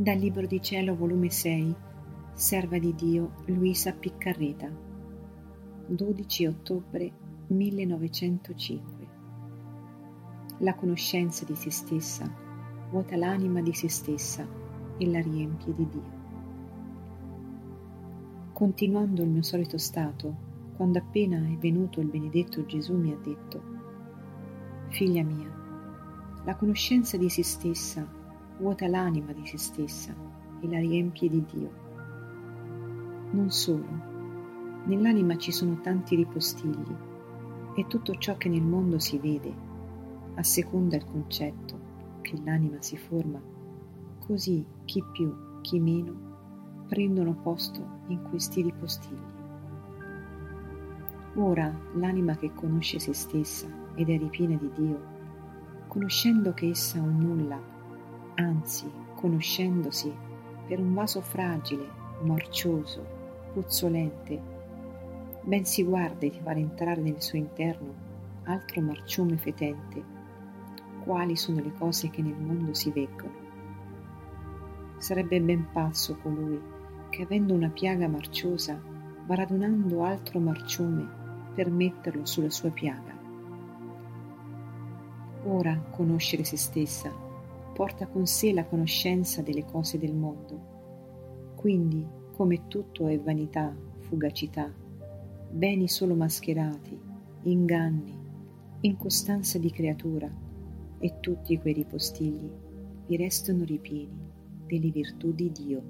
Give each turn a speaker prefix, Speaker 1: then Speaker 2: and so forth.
Speaker 1: Dal Libro di Cielo, volume 6, Serva di Dio Luisa Piccarreta, 12 ottobre 1905. La conoscenza di se stessa vuota l'anima di se stessa e la riempie di Dio. Continuando il mio solito stato, quando appena è venuto il benedetto Gesù mi ha detto, Figlia mia, la conoscenza di se stessa vuota l'anima di se stessa e la riempie di Dio. Non solo, nell'anima ci sono tanti ripostigli e tutto ciò che nel mondo si vede, a seconda il concetto che l'anima si forma, così chi più, chi meno, prendono posto in questi ripostigli. Ora l'anima che conosce se stessa ed è ripiena di Dio, conoscendo che essa un nulla anzi, conoscendosi per un vaso fragile, marcioso, puzzolente, ben si guarda di far entrare nel suo interno altro marciume fetente, quali sono le cose che nel mondo si veggono. Sarebbe ben pazzo colui che avendo una piaga marciosa va radunando altro marciume per metterlo sulla sua piaga. Ora conoscere se stessa porta con sé la conoscenza delle cose del mondo. Quindi, come tutto è vanità, fugacità, beni solo mascherati, inganni, incostanza di creatura, e tutti quei ripostigli vi restano ripieni delle virtù di Dio.